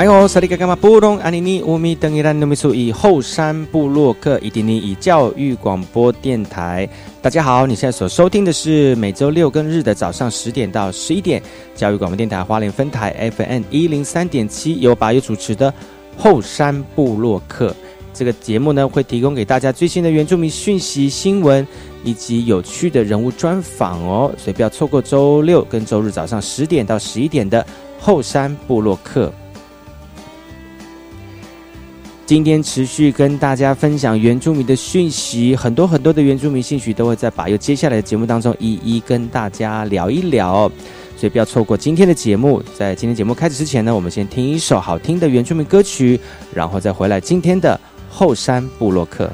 哎呦，萨利格干嘛布隆阿尼尼乌米登伊兰努米苏以后山部落克伊迪尼以教育广播电台，大家好，你现在所收听的是每周六跟日的早上十点到十一点，教育广播电台花莲分台 FM 一零三点七，由八月主持的后山部落克。这个节目呢，会提供给大家最新的原住民讯息、新闻以及有趣的人物专访哦，所以不要错过周六跟周日早上十点到十一点的后山部落克。今天持续跟大家分享原住民的讯息，很多很多的原住民兴趣都会在把又接下来的节目当中一一跟大家聊一聊，所以不要错过今天的节目。在今天节目开始之前呢，我们先听一首好听的原住民歌曲，然后再回来今天的后山部落客。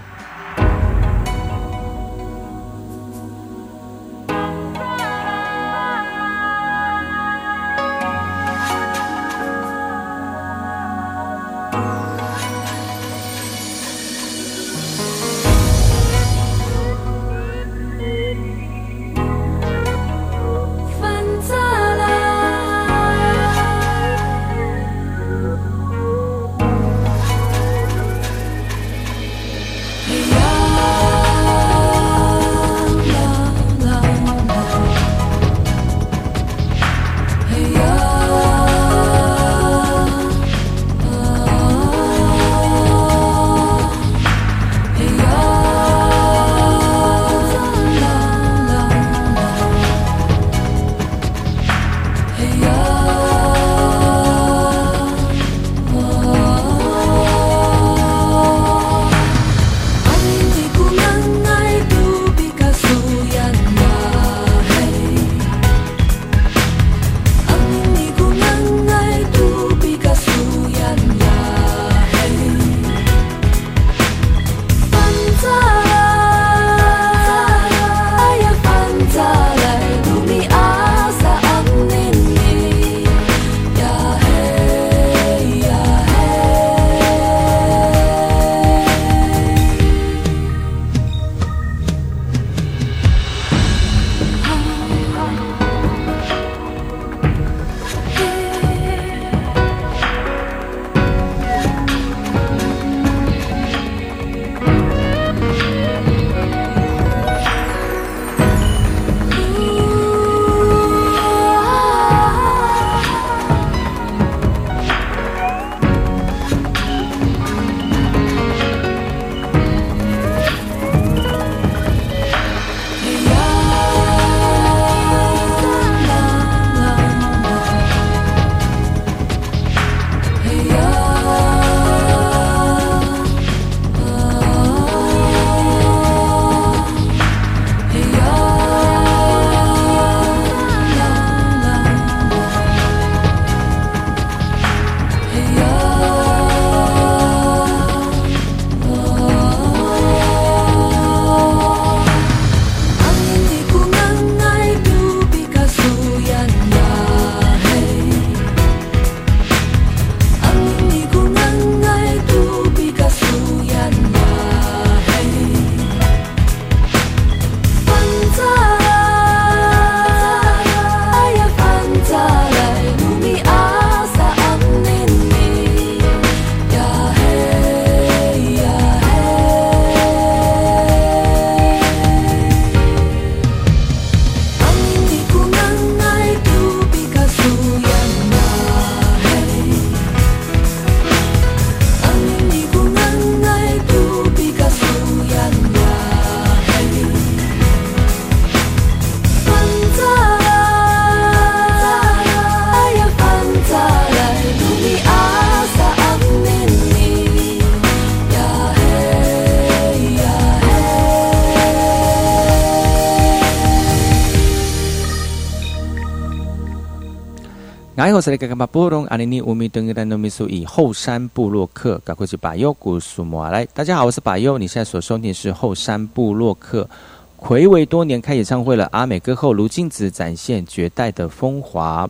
爱好是那个嘛？布隆阿尼尼乌米登格丹诺米苏以后山布洛克，赶快去把右古苏摩来。大家好，我是把右，你现在所收听的是后山布洛克。魁违多年开演唱会了，阿美歌后卢静子展现绝代的风华。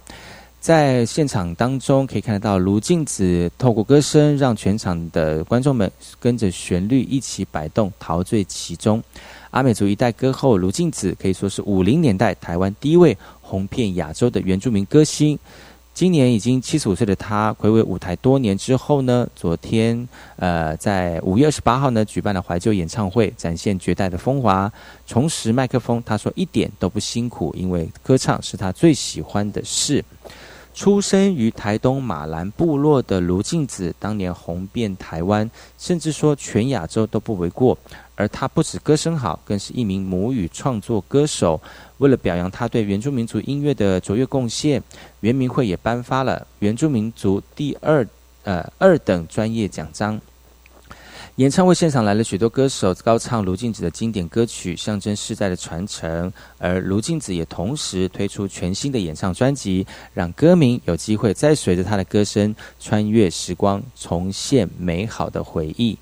在现场当中可以看得到，卢静子透过歌声，让全场的观众们跟着旋律一起摆动，陶醉其中。阿美族一代歌后卢静子可以说是五零年代台湾第一位红遍亚洲的原住民歌星。今年已经七十五岁的他，回味舞台多年之后呢，昨天呃，在五月二十八号呢，举办了怀旧演唱会，展现绝代的风华，重拾麦克风。他说一点都不辛苦，因为歌唱是他最喜欢的事。出生于台东马兰部落的卢静子，当年红遍台湾，甚至说全亚洲都不为过。而他不止歌声好，更是一名母语创作歌手。为了表扬他对原住民族音乐的卓越贡献，原民会也颁发了原住民族第二呃二等专业奖章。演唱会现场来了许多歌手，高唱卢静子的经典歌曲，象征世代的传承。而卢静子也同时推出全新的演唱专辑，让歌迷有机会再随着她的歌声穿越时光，重现美好的回忆。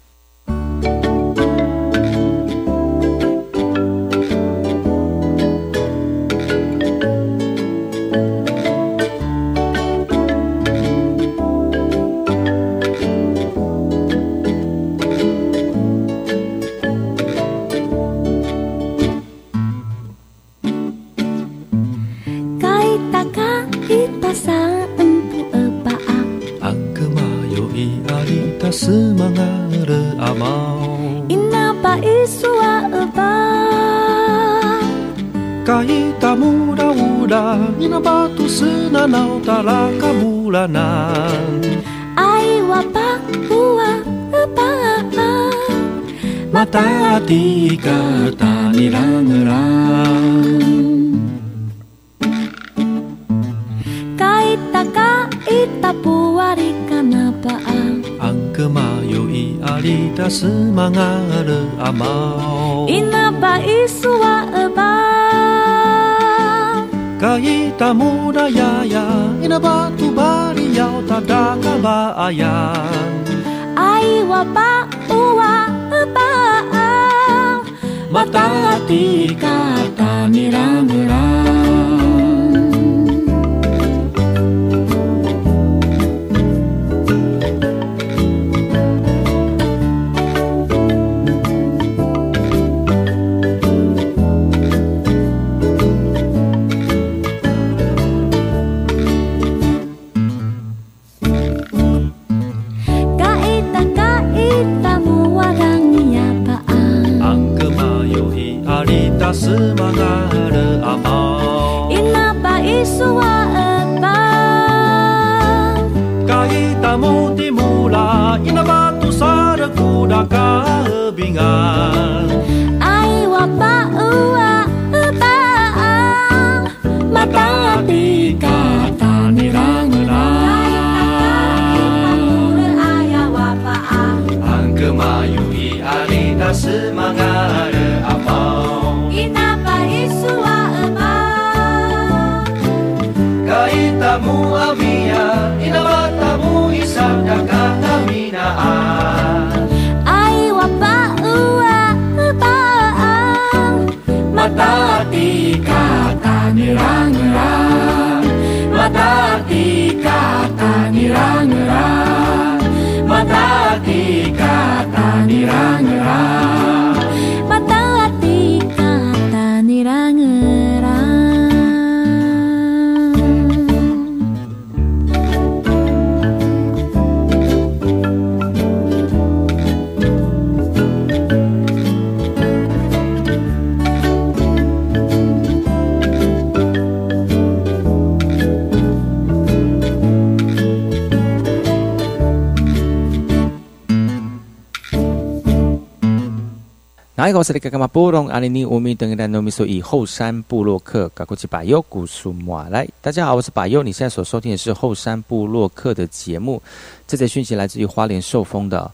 是那个嘛？布隆阿尼尼乌米登格兰诺米苏以后山部落客，赶过去把右古苏马来。大家好，我是把右，你现在所收听的是后山部落客的节目。这则讯息来自于花莲寿丰的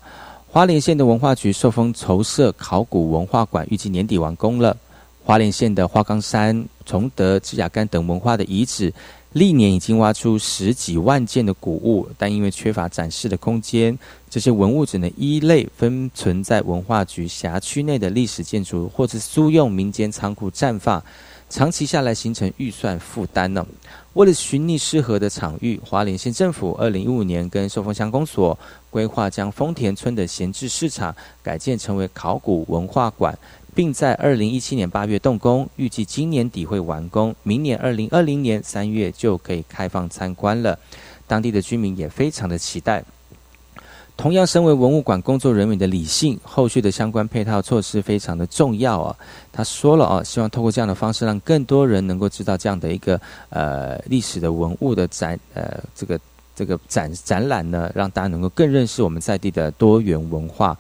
花莲县的文化局寿丰筹设考古文化馆，预计年底完工了。花莲县的花岗山、崇德、枝雅干等文化的遗址，历年已经挖出十几万件的古物，但因为缺乏展示的空间，这些文物只能依类分存在文化局辖区内的历史建筑，或是租用民间仓库暂放，长期下来形成预算负担呢。为了寻觅适合的场域，华林县政府二零一五年跟寿丰乡公所规划，将丰田村的闲置市场改建成为考古文化馆。并在二零一七年八月动工，预计今年底会完工，明年二零二零年三月就可以开放参观了。当地的居民也非常的期待。同样，身为文物馆工作人员的李信，后续的相关配套措施非常的重要啊。他说了啊，希望透过这样的方式，让更多人能够知道这样的一个呃历史的文物的展呃这个这个展展览呢，让大家能够更认识我们在地的多元文化。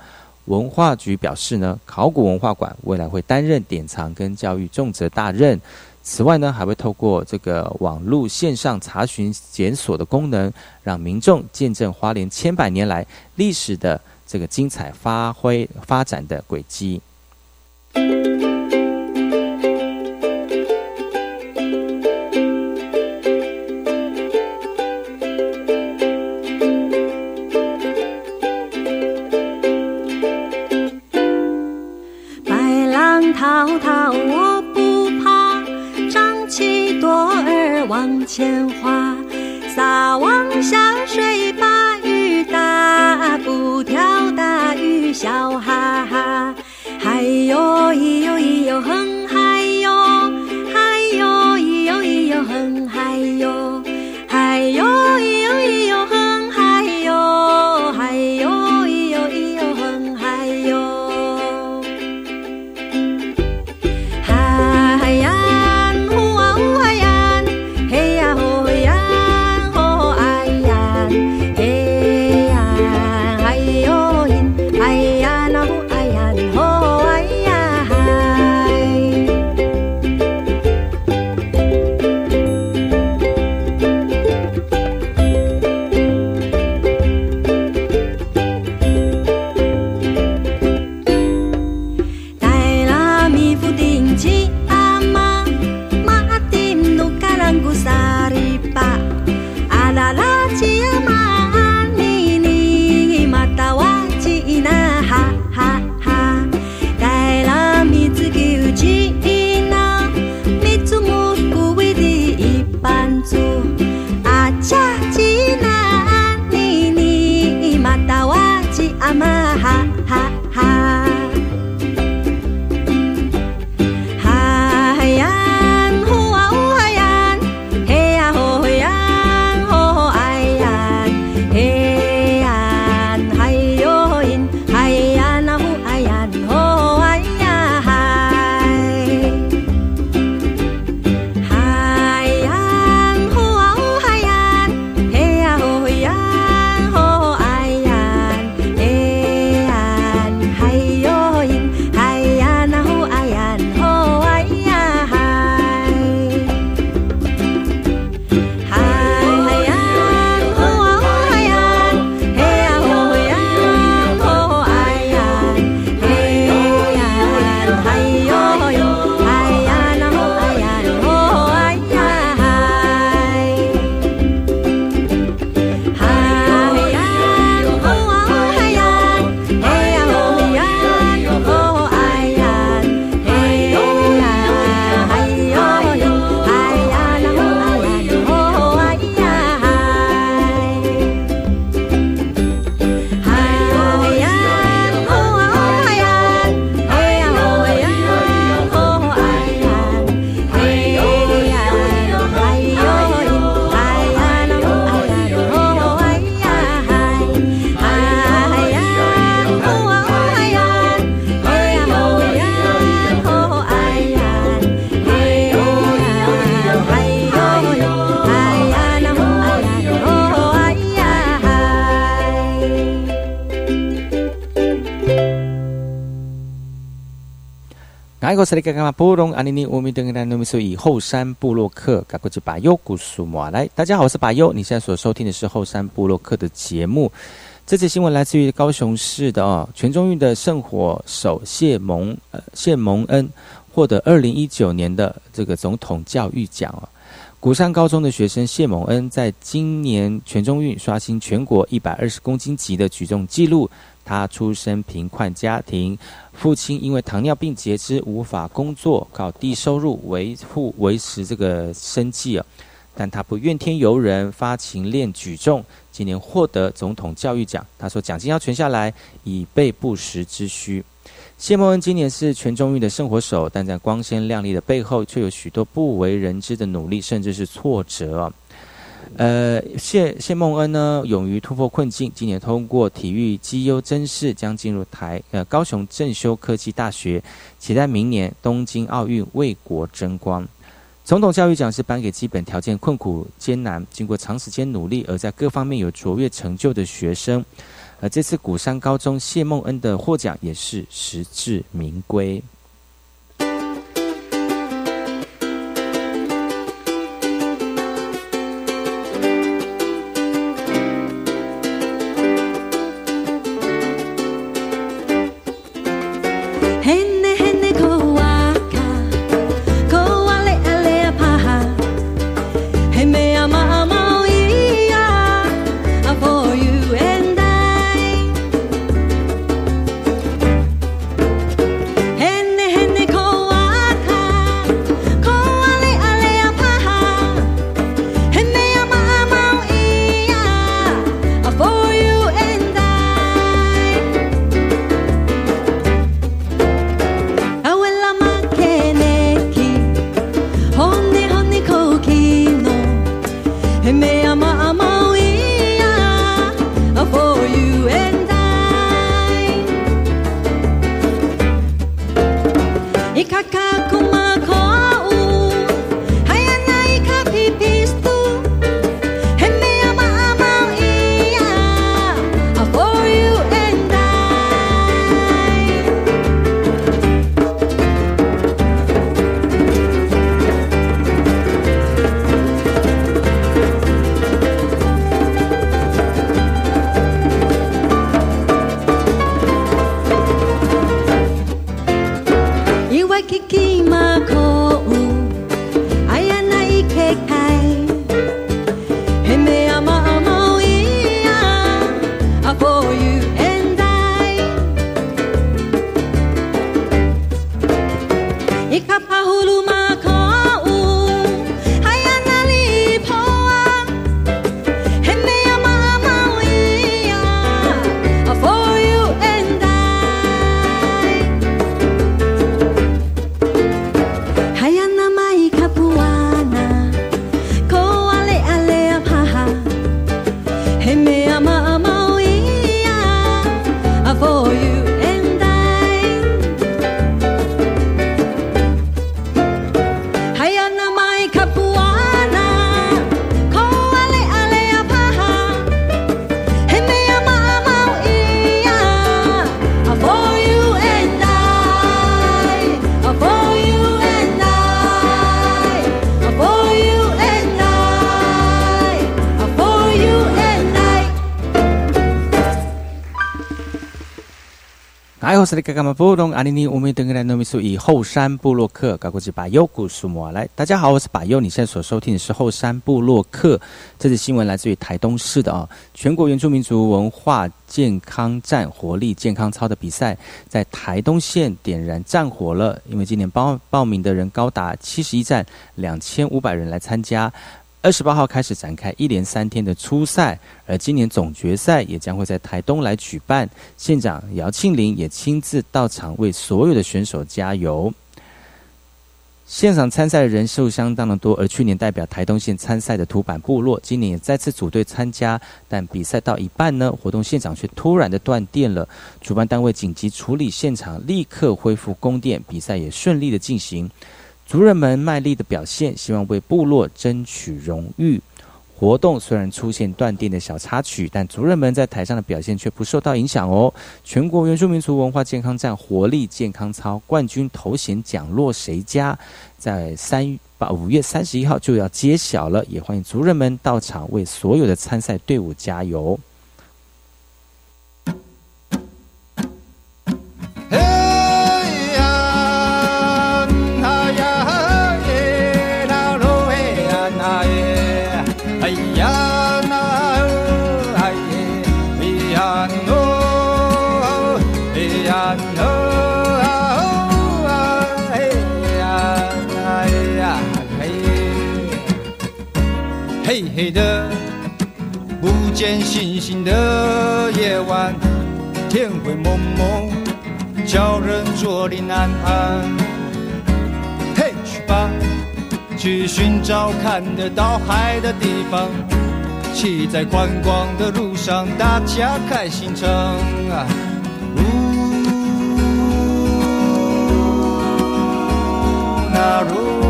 文化局表示呢，考古文化馆未来会担任典藏跟教育重责大任。此外呢，还会透过这个网络线上查询检索的功能，让民众见证花莲千百年来历史的这个精彩发挥发展的轨迹。往前划，撒网下水把鱼打，不钓大鱼小哈哈。嗨哟咿哟咿哟哼我是那个嘛布隆阿尼尼乌米登格努米苏以后山部落客，赶过去把优古苏马来。大家好，我是把优，你现在所收听的是后山部落客的节目。这次新闻来自于高雄市的哦，全中运的圣火手谢蒙呃谢蒙恩获得二零一九年的这个总统教育奖啊。鼓山高中的学生谢蒙恩在今年全中运刷新全国一百二十公斤级的举重纪录。他出身贫困家庭，父亲因为糖尿病截肢，无法工作，靠低收入维护维持这个生计啊。但他不怨天尤人，发情练举重，今年获得总统教育奖。他说奖金要存下来，以备不时之需。谢孟恩今年是全中运的圣火手，但在光鲜亮丽的背后，却有许多不为人知的努力，甚至是挫折。呃，谢谢孟恩呢，勇于突破困境，今年通过体育绩优甄试，将进入台呃高雄正修科技大学，期待明年东京奥运为国争光。总统教育奖是颁给基本条件困苦艰难，经过长时间努力而在各方面有卓越成就的学生。而这次古山高中谢孟恩的获奖也是实至名归。que queima a. 是的，嘎嘛布隆阿尼尼乌米登格兰诺米苏以后山部落客，高国际把优古苏摩来。大家好，我是把优，你现在所收听的是后山部落客。这次新闻来自于台东市的啊，全国原住民族文化健康站活力健康操的比赛，在台东县点燃战火了。因为今年报报名的人高达七十一站，两千五百人来参加。二十八号开始展开一连三天的初赛，而今年总决赛也将会在台东来举办。县长姚庆林也亲自到场为所有的选手加油。现场参赛的人数相当的多，而去年代表台东县参赛的土板部落，今年也再次组队参加。但比赛到一半呢，活动现场却突然的断电了，主办单位紧急处理现场，立刻恢复供电，比赛也顺利的进行。族人们卖力的表现，希望为部落争取荣誉。活动虽然出现断电的小插曲，但族人们在台上的表现却不受到影响哦。全国原住民族文化健康站活力健康操冠军头衔奖落谁家？在三八五月三十一号就要揭晓了，也欢迎族人们到场为所有的参赛队伍加油。天星星的夜晚，天灰蒙蒙，叫人坐立难安。嘿，去吧，去寻找看得到海的地方。骑在宽广的路上，大家开心唱啊！呜，那如。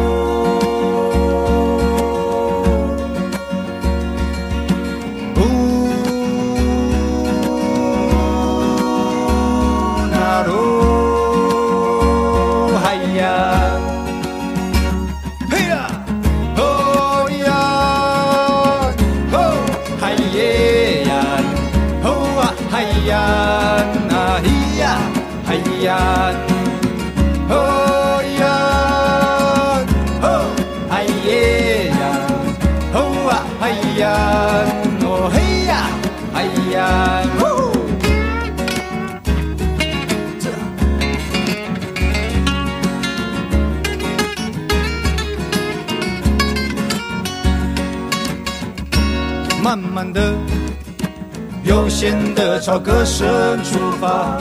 朝歌声出发，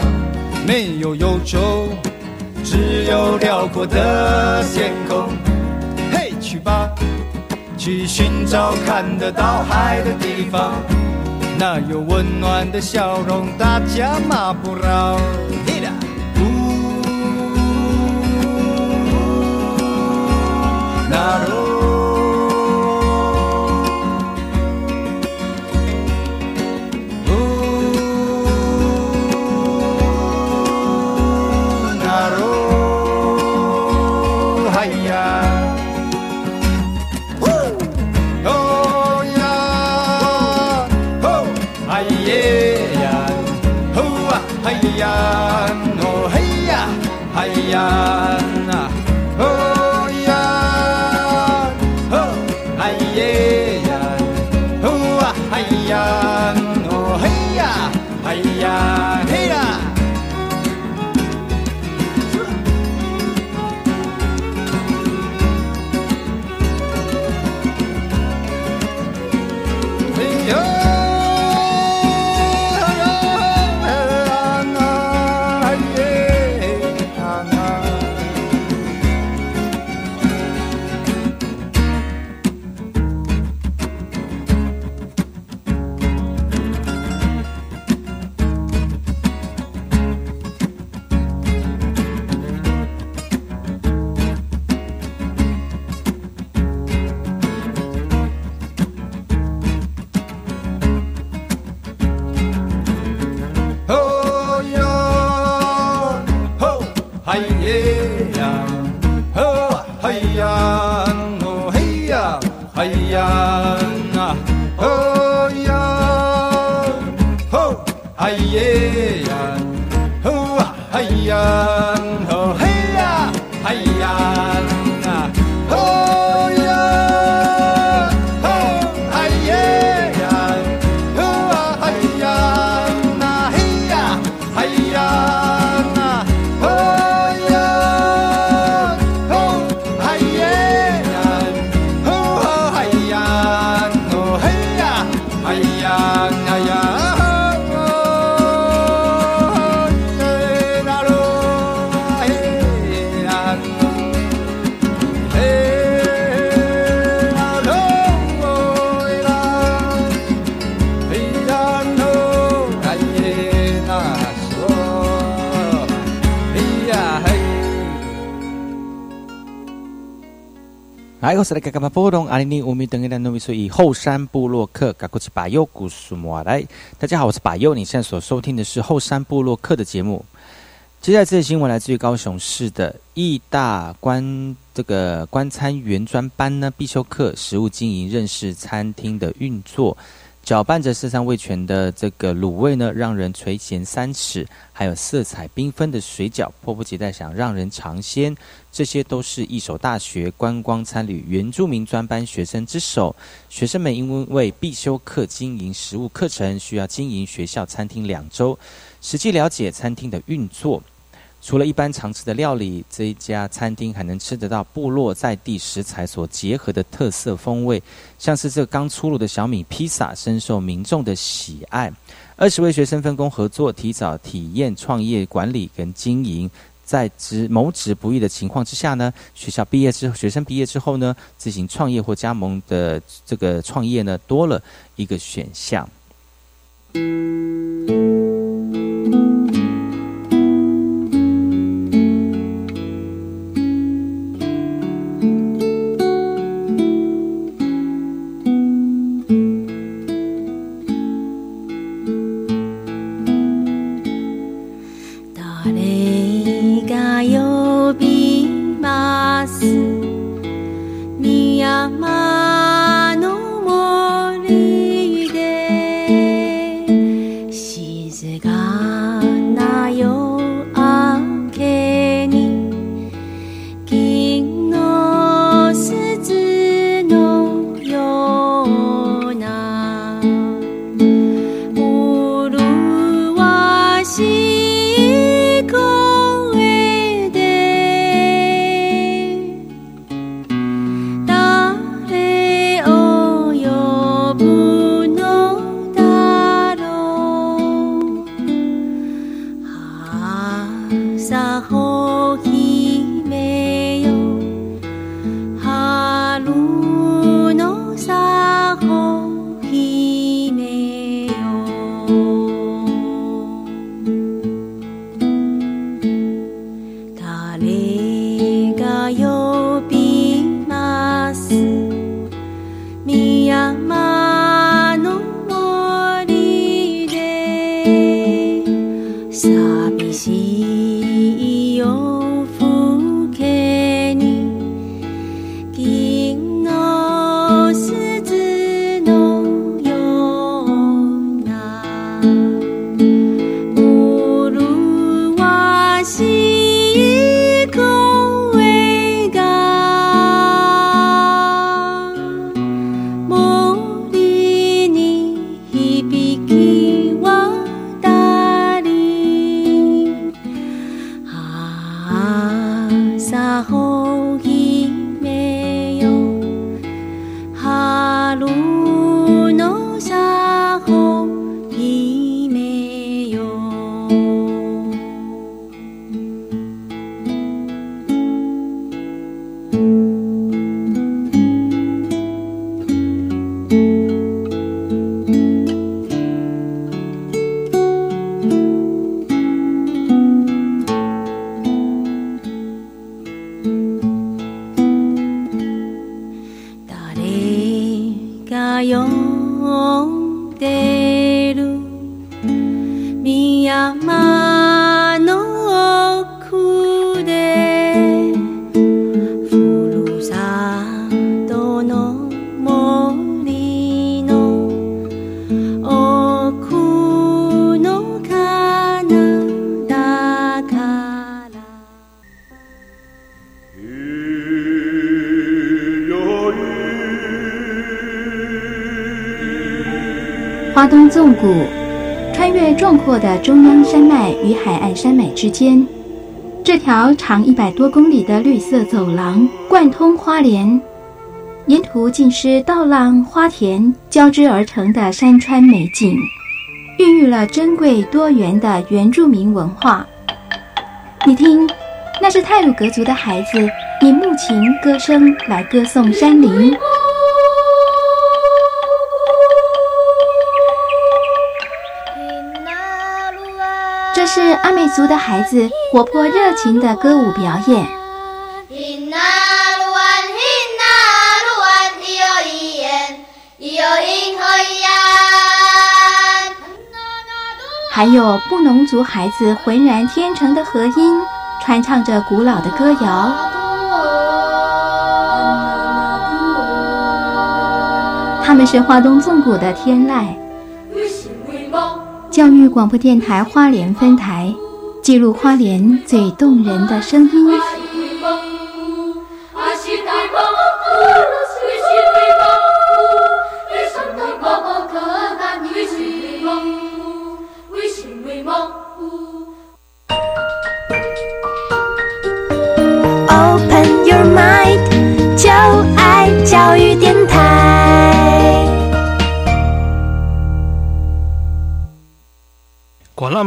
没有忧愁，只有辽阔的天空。嘿，去吧，去寻找看得到海的地方，那有温暖的笑容，大家马不绕。来，是来干嘛？波动阿里尼乌米登格兰诺米苏以后山部落客，嘎古奇巴尤古苏莫来。大家好，我是巴尤，你现在所收听的是后山部落客的节目。接下来这则新闻来自于高雄市的义大官这个官餐原专班呢必修课，食物经营认识餐厅的运作。搅拌着色香味全的这个卤味呢，让人垂涎三尺；还有色彩缤纷的水饺，迫不及待想让人尝鲜。这些都是一手大学观光参旅原住民专班学生之手。学生们因为必修课经营食物课程，需要经营学校餐厅两周，实际了解餐厅的运作。除了一般常吃的料理，这一家餐厅还能吃得到部落在地食材所结合的特色风味，像是这刚出炉的小米披萨，深受民众的喜爱。二十位学生分工合作，提早体验创业管理跟经营。在职谋职不易的情况之下呢，学校毕业之后，学生毕业之后呢，自行创业或加盟的这个创业呢，多了一个选项。花东纵谷穿越壮阔的中央山脉与海岸山脉之间，这条长一百多公里的绿色走廊贯通花莲，沿途尽是稻浪、花田交织而成的山川美景，孕育了珍贵多元的原住民文化。你听，那是泰鲁格族的孩子以木琴歌声来歌颂山林。这是阿美族的孩子活泼热情的歌舞表演，还有布农族孩子浑然天成的和音，传唱着古老的歌谣。他们是花东纵谷的天籁。教育广播电台花莲分台，记录花莲最动人的声音。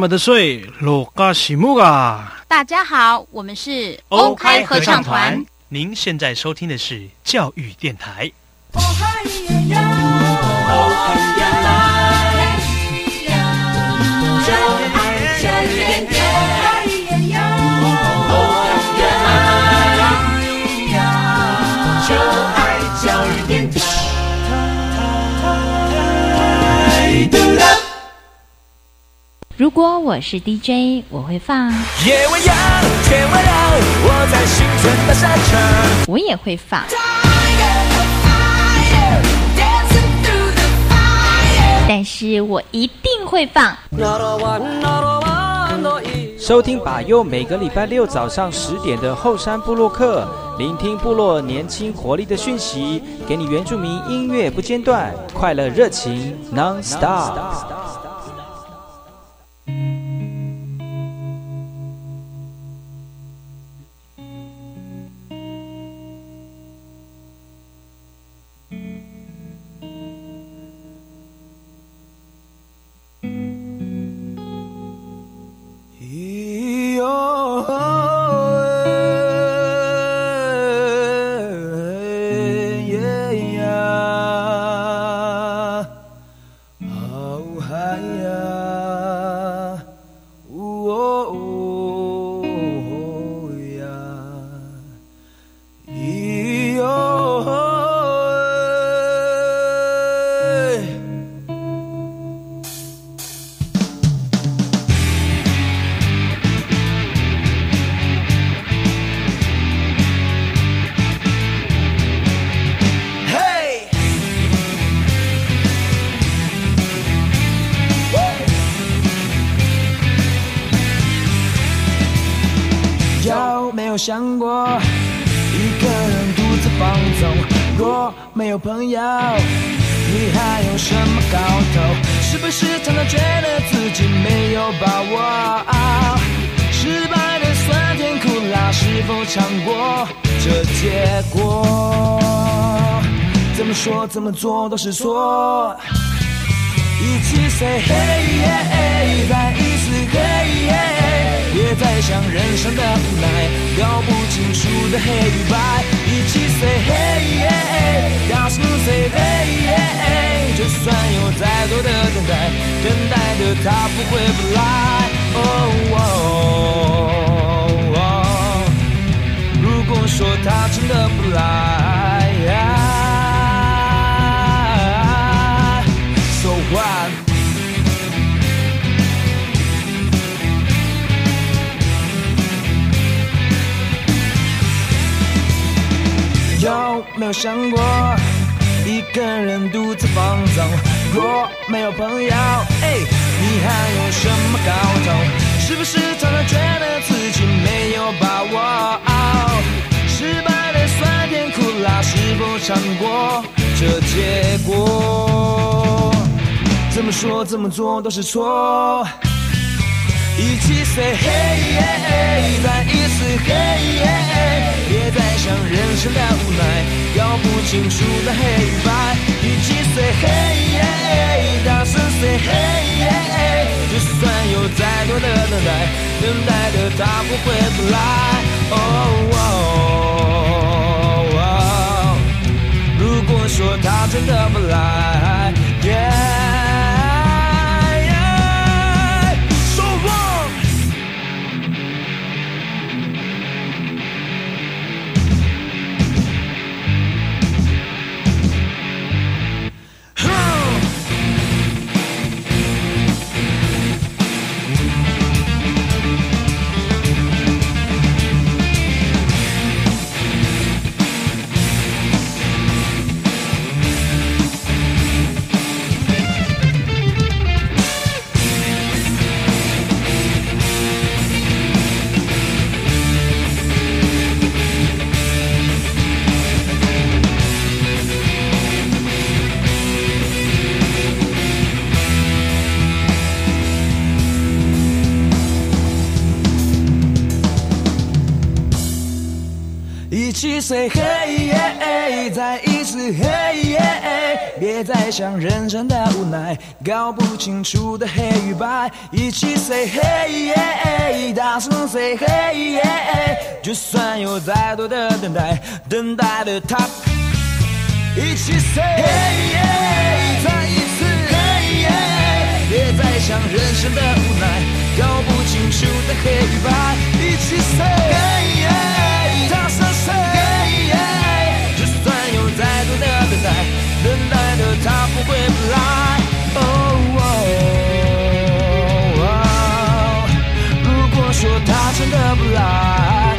么的水，罗嘎西木啊！大家好，我们是欧开合唱团。您现在收听的是教育电台。如果我是 DJ，我会放。夜未央，天未亮，我在。我也会放。但是我一定会放。收听把右，每个礼拜六早上十点的后山部落客，聆听部落年轻活力的讯息，给你原住民音乐不间断，快乐热情 non stop。有想过一个人独自放纵？若没有朋友，你还有什么搞头？是不是常常觉得自己没有把握？失败的酸甜苦辣，是否尝过这结果？怎么说怎么做都是错。一起 say hey，再一次 hey。别再想人生的无奈，搞不清楚的黑与白，一起 say hey，大声 say hey，就算有再多的等待，等待的他不会不来。哦如果说他真的不来。有没有想过一个人独自放纵？若没有朋友，哎，你还有什么搞头？是不是常常觉得自己没有把握？失败的酸甜苦辣，是否尝过这结果？怎么说怎么做都是错。一起 say hey，再一次 hey，别再想人生的无奈，搞不清楚的黑与白。一起 say hey，大声 say hey，就算有再多的等待，等待的他不会不来。如果说他真的不来。Say hey，再一次 hey，别再想人生的无奈，搞不清楚的黑与白。一起 say hey，大声 say hey，就算有再多的等待，等待的他。一起 say hey，再一次 hey，别再想人生的无奈，搞不清楚的黑与白。一起 say hey，大再多的等待，等待的他不会不来。哦，如果说他真的不来。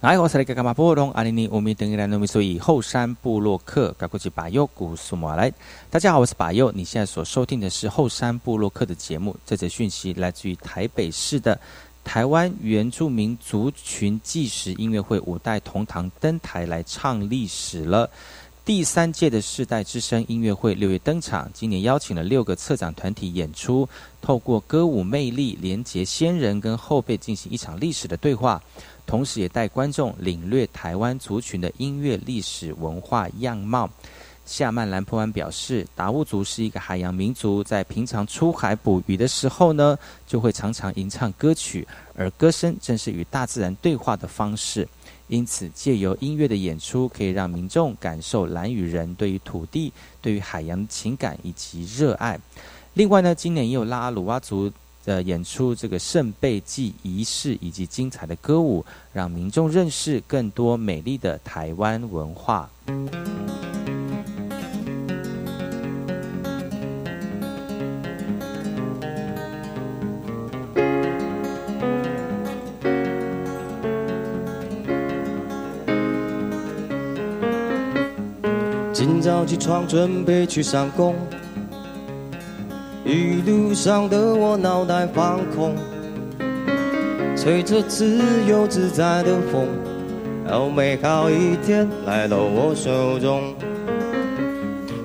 哎，我是那个干嘛波隆阿尼尼乌米登伊兰努米苏以后山部落客，该过去巴佑古苏马来。大家好，我是巴佑，你现在所收听的是后山部落客的节目。这则讯息来自于台北市的台湾原住民族群纪实音乐会五代同堂登台来唱历史了。第三届的世代之声音乐会六月登场，今年邀请了六个策展团体演出，透过歌舞魅力连接先人跟后辈，进行一场历史的对话。同时也带观众领略台湾族群的音乐历史文化样貌。夏曼兰坡湾表示，达悟族是一个海洋民族，在平常出海捕鱼的时候呢，就会常常吟唱歌曲，而歌声正是与大自然对话的方式。因此，借由音乐的演出，可以让民众感受蓝屿人对于土地、对于海洋的情感以及热爱。另外呢，今年也有拉阿鲁哇族。的演出这个圣贝祭仪式以及精彩的歌舞，让民众认识更多美丽的台湾文化。今早起床准备去上工。一路上的我脑袋放空，吹着自由自在的风，好美好一天来到我手中。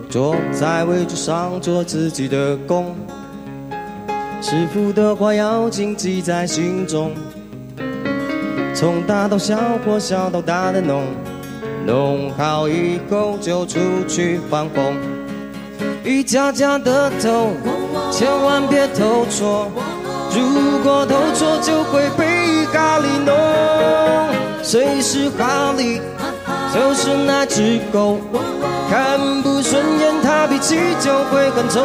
坐在位置上做自己的工，师傅的话要谨记在心中。从大到小或小到大的弄，弄好以后就出去放风。一家家的头。千万别投错，如果投错就会被咖喱弄。谁是哈利？就是那只狗，看不顺眼它脾气就会很臭。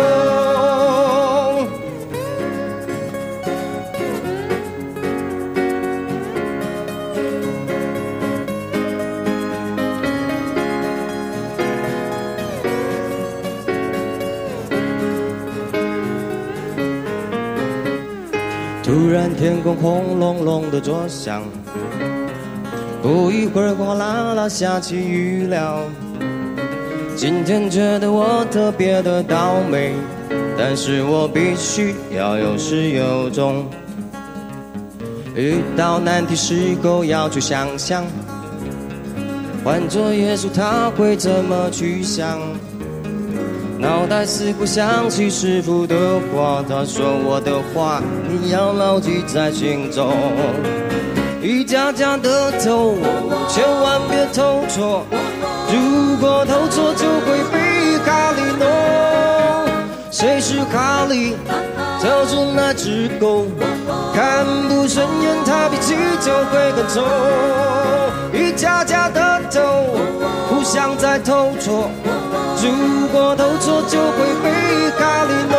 天空轰隆隆的作响，不一会儿哗啦啦下起雨了。今天觉得我特别的倒霉，但是我必须要有始有终。遇到难题时候要去想想，换做耶稣他会怎么去想？脑袋似乎想起师傅的话，他说我的话你要牢记在心中。一家家的头，千万别偷错，如果偷错就会被卡里弄。谁是咖喱？就是那只狗，看不顺眼它脾气就会很冲。一家家的投，互相在偷错。如果投错就会被卡里诺，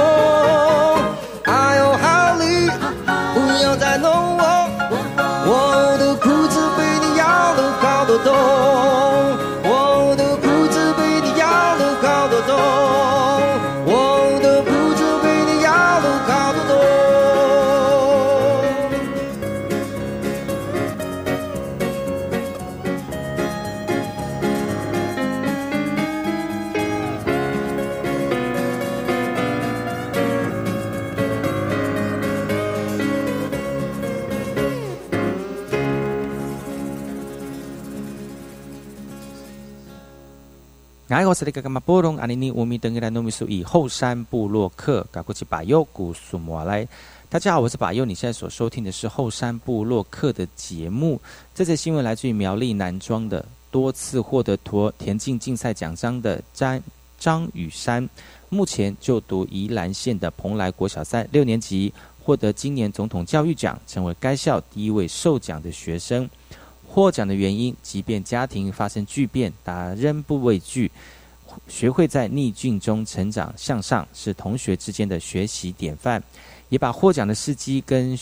然后是那个嘛波隆阿尼尼乌米登格兰诺米苏以后山部落客，搞过去把右古苏摩来。大家好，我是把右，你现在所收听的是后山部落客的节目。这则新闻来自于苗栗南庄的多次获得田田径竞赛奖章的张张雨山，目前就读宜兰县的蓬莱国小三六年级。获得今年总统教育奖，成为该校第一位受奖的学生。获奖的原因，即便家庭发生巨变，他仍不畏惧，学会在逆境中成长向上，是同学之间的学习典范。也把获奖的事迹跟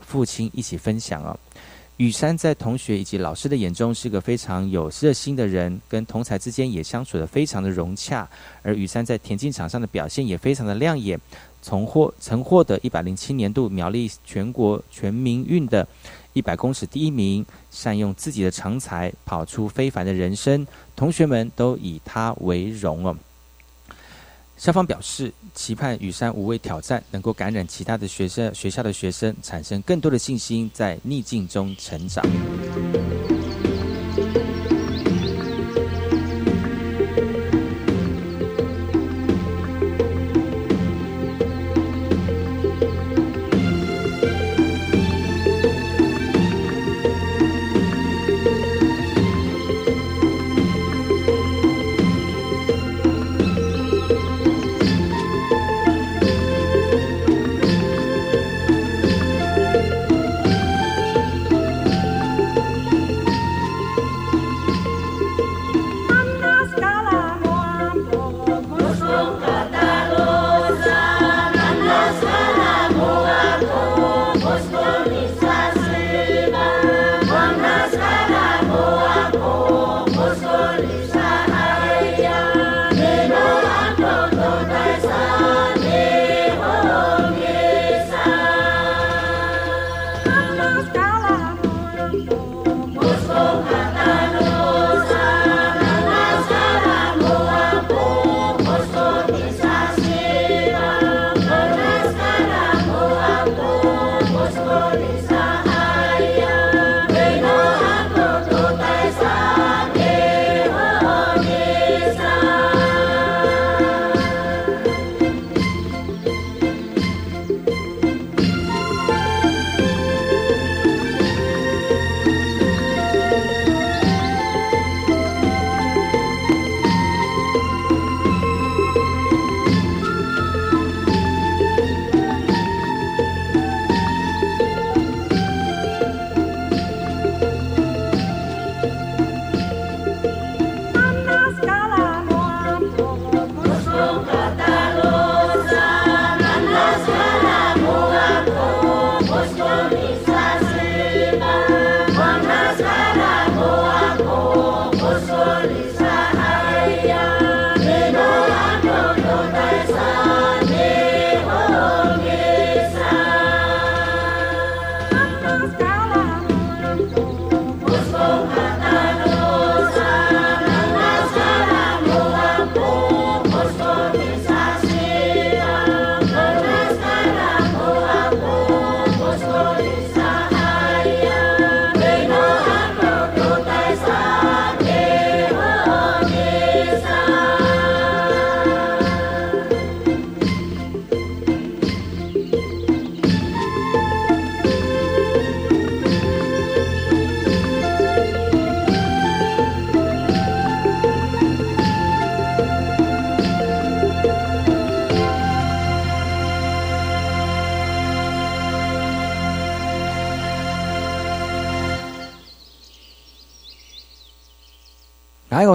父亲一起分享哦。雨山在同学以及老师的眼中是个非常有热心的人，跟同才之间也相处的非常的融洽。而雨山在田径场上的表现也非常的亮眼。从获曾获得一百零七年度苗栗全国全民运的一百公尺第一名，善用自己的长才，跑出非凡的人生，同学们都以他为荣哦。校方表示，期盼雨山无畏挑战，能够感染其他的学生学校的学生，产生更多的信心，在逆境中成长。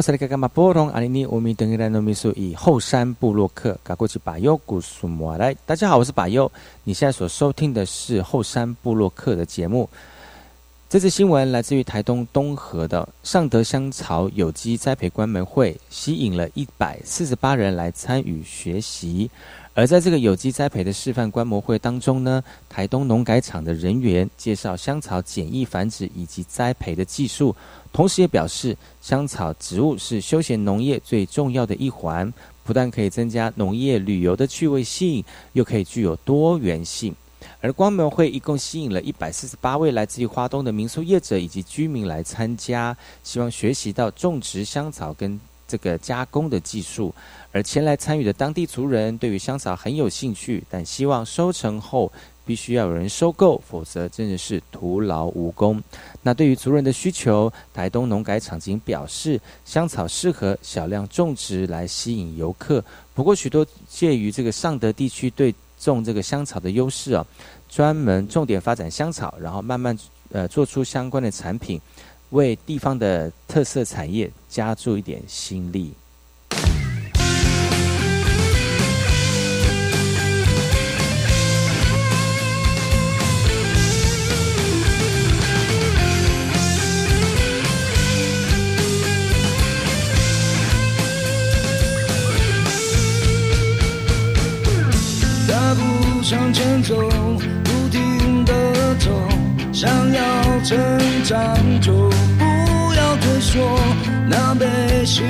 我是那个干嘛波隆阿尼尼乌米登格兰诺米苏以后山布洛克，赶过去把右古苏摩来。大家好，我是把右，你现在所收听的是后山布洛克的节目。这次新闻来自于台东东河的尚德香草有机栽培关门会，吸引了一百四十八人来参与学习。而在这个有机栽培的示范观摩会当中呢，台东农改场的人员介绍香草简易繁殖以及栽培的技术，同时也表示香草植物是休闲农业最重要的一环，不但可以增加农业旅游的趣味性，又可以具有多元性。而观摩会一共吸引了一百四十八位来自于花东的民宿业者以及居民来参加，希望学习到种植香草跟这个加工的技术。而前来参与的当地族人对于香草很有兴趣，但希望收成后必须要有人收购，否则真的是徒劳无功。那对于族人的需求，台东农改场景表示，香草适合小量种植来吸引游客。不过，许多介于这个尚德地区对种这个香草的优势啊，专门重点发展香草，然后慢慢呃做出相关的产品，为地方的特色产业加注一点心力。大步向前，走，想要成长就不要退缩。那被启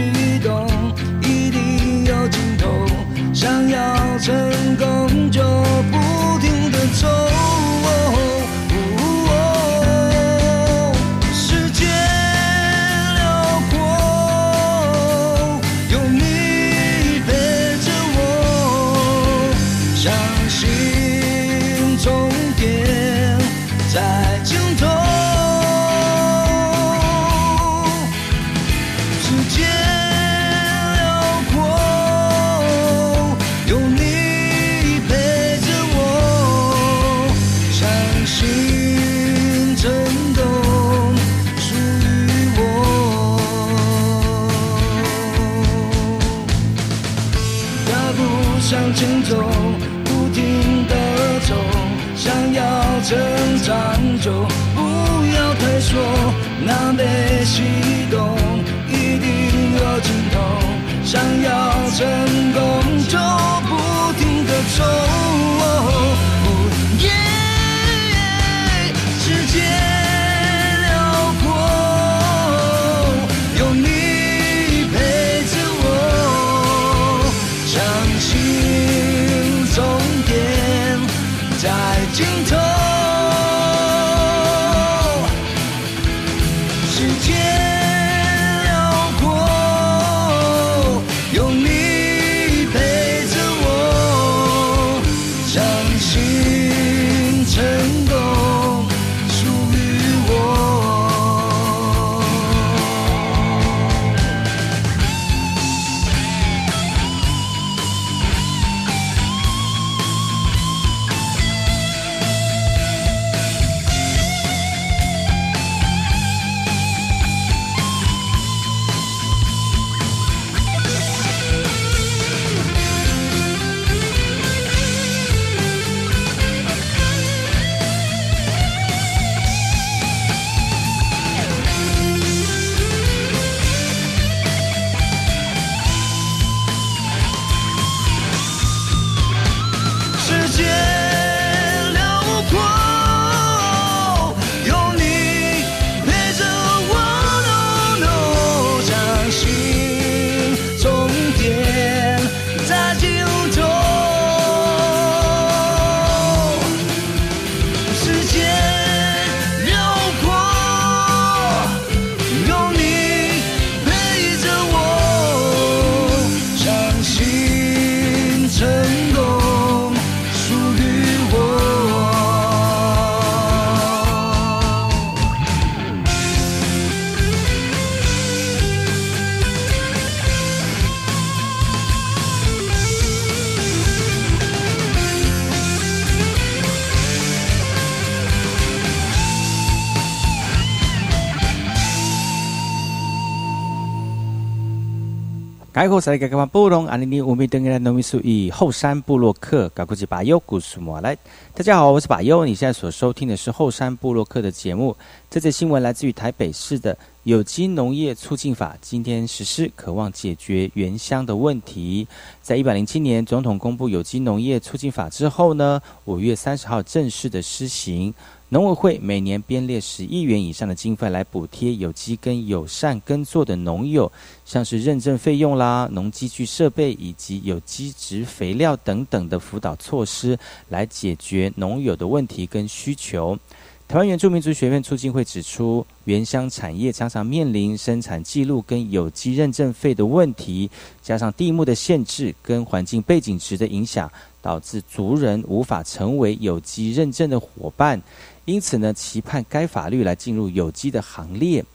动一定有尽头，想要成功就不停的走。就不要退缩南北西东一定有尽头想要成功。开口塞个干嘛？布隆阿尼尼乌米登格兰农民属以后山部落客，搞过去把优古苏莫来。大家好，我是把优。你现在所收听的是后山部落客的节目。这则新闻来自于台北市的有机农业促进法，今天实施，渴望解决原乡的问题。在一百零七年总统公布有机农业促进法之后呢，五月三十号正式的施行。农委会每年编列十亿元以上的经费来补贴有机跟友善耕作的农友，像是认证费用啦、农机具设备以及有机质肥料等等的辅导措施，来解决农友的问题跟需求。台湾原住民族学院促进会指出，原乡产业常常面临生产记录跟有机认证费的问题，加上地目的限制跟环境背景值的影响，导致族人无法成为有机认证的伙伴。因此呢，期盼该法律来进入有机的行列。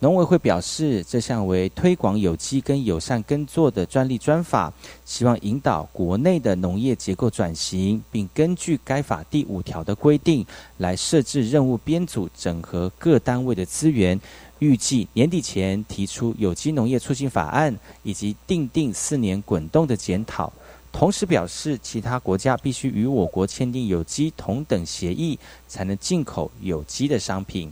农委会表示，这项为推广有机跟友善耕作的专利专法，希望引导国内的农业结构转型，并根据该法第五条的规定来设置任务编组，整合各单位的资源，预计年底前提出有机农业促进法案，以及定定四年滚动的检讨。同时表示，其他国家必须与我国签订有机同等协议，才能进口有机的商品。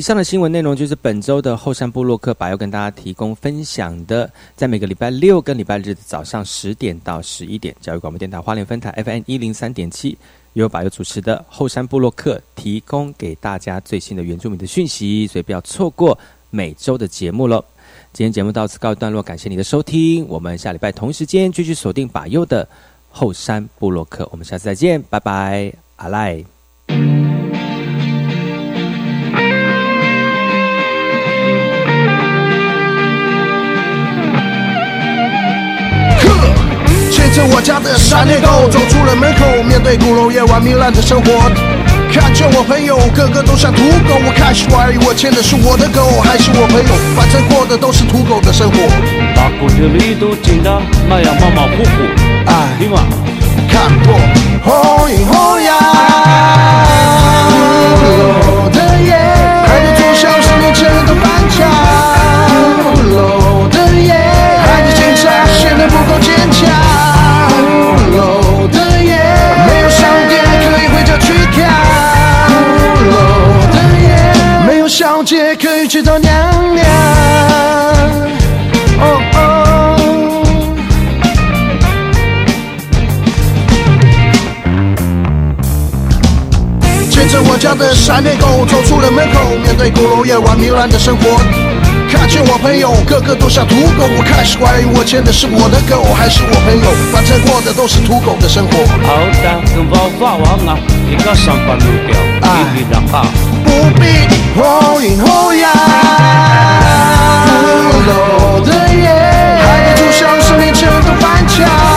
以上的新闻内容就是本周的后山部落客把要跟大家提供分享的，在每个礼拜六跟礼拜日的早上十点到十一点，教育广播电台花莲分台 FM 一零三点七，由把友主持的后山部落客提供给大家最新的原住民的讯息，所以不要错过每周的节目喽。今天节目到此告一段落，感谢你的收听，我们下礼拜同时间继续锁定把右的后山部落客，我们下次再见，拜拜，阿赖。我家的闪电狗，走出了门口，面对鼓楼夜晚糜烂的生活。看见我朋友个个都像土狗，我开始怀疑我牵的是我的狗还是我朋友，反正过的都是土狗的生活。大姑的力都紧的那样马马虎虎，哎，今晚？看破红影红阳，小姐可以去找娘娘。哦哦。牵着我家的闪电狗走出了门口，面对鼓楼夜晚糜烂的生活。看见我朋友个个都像土狗，我开始怀疑我牵的是我的狗还是我朋友，反正过的都是土狗的生活。好的，跟宝法王啊，一个上班路掉，一笔两哈。不必后影后阳，楼的夜，还在就像十年前的翻墙。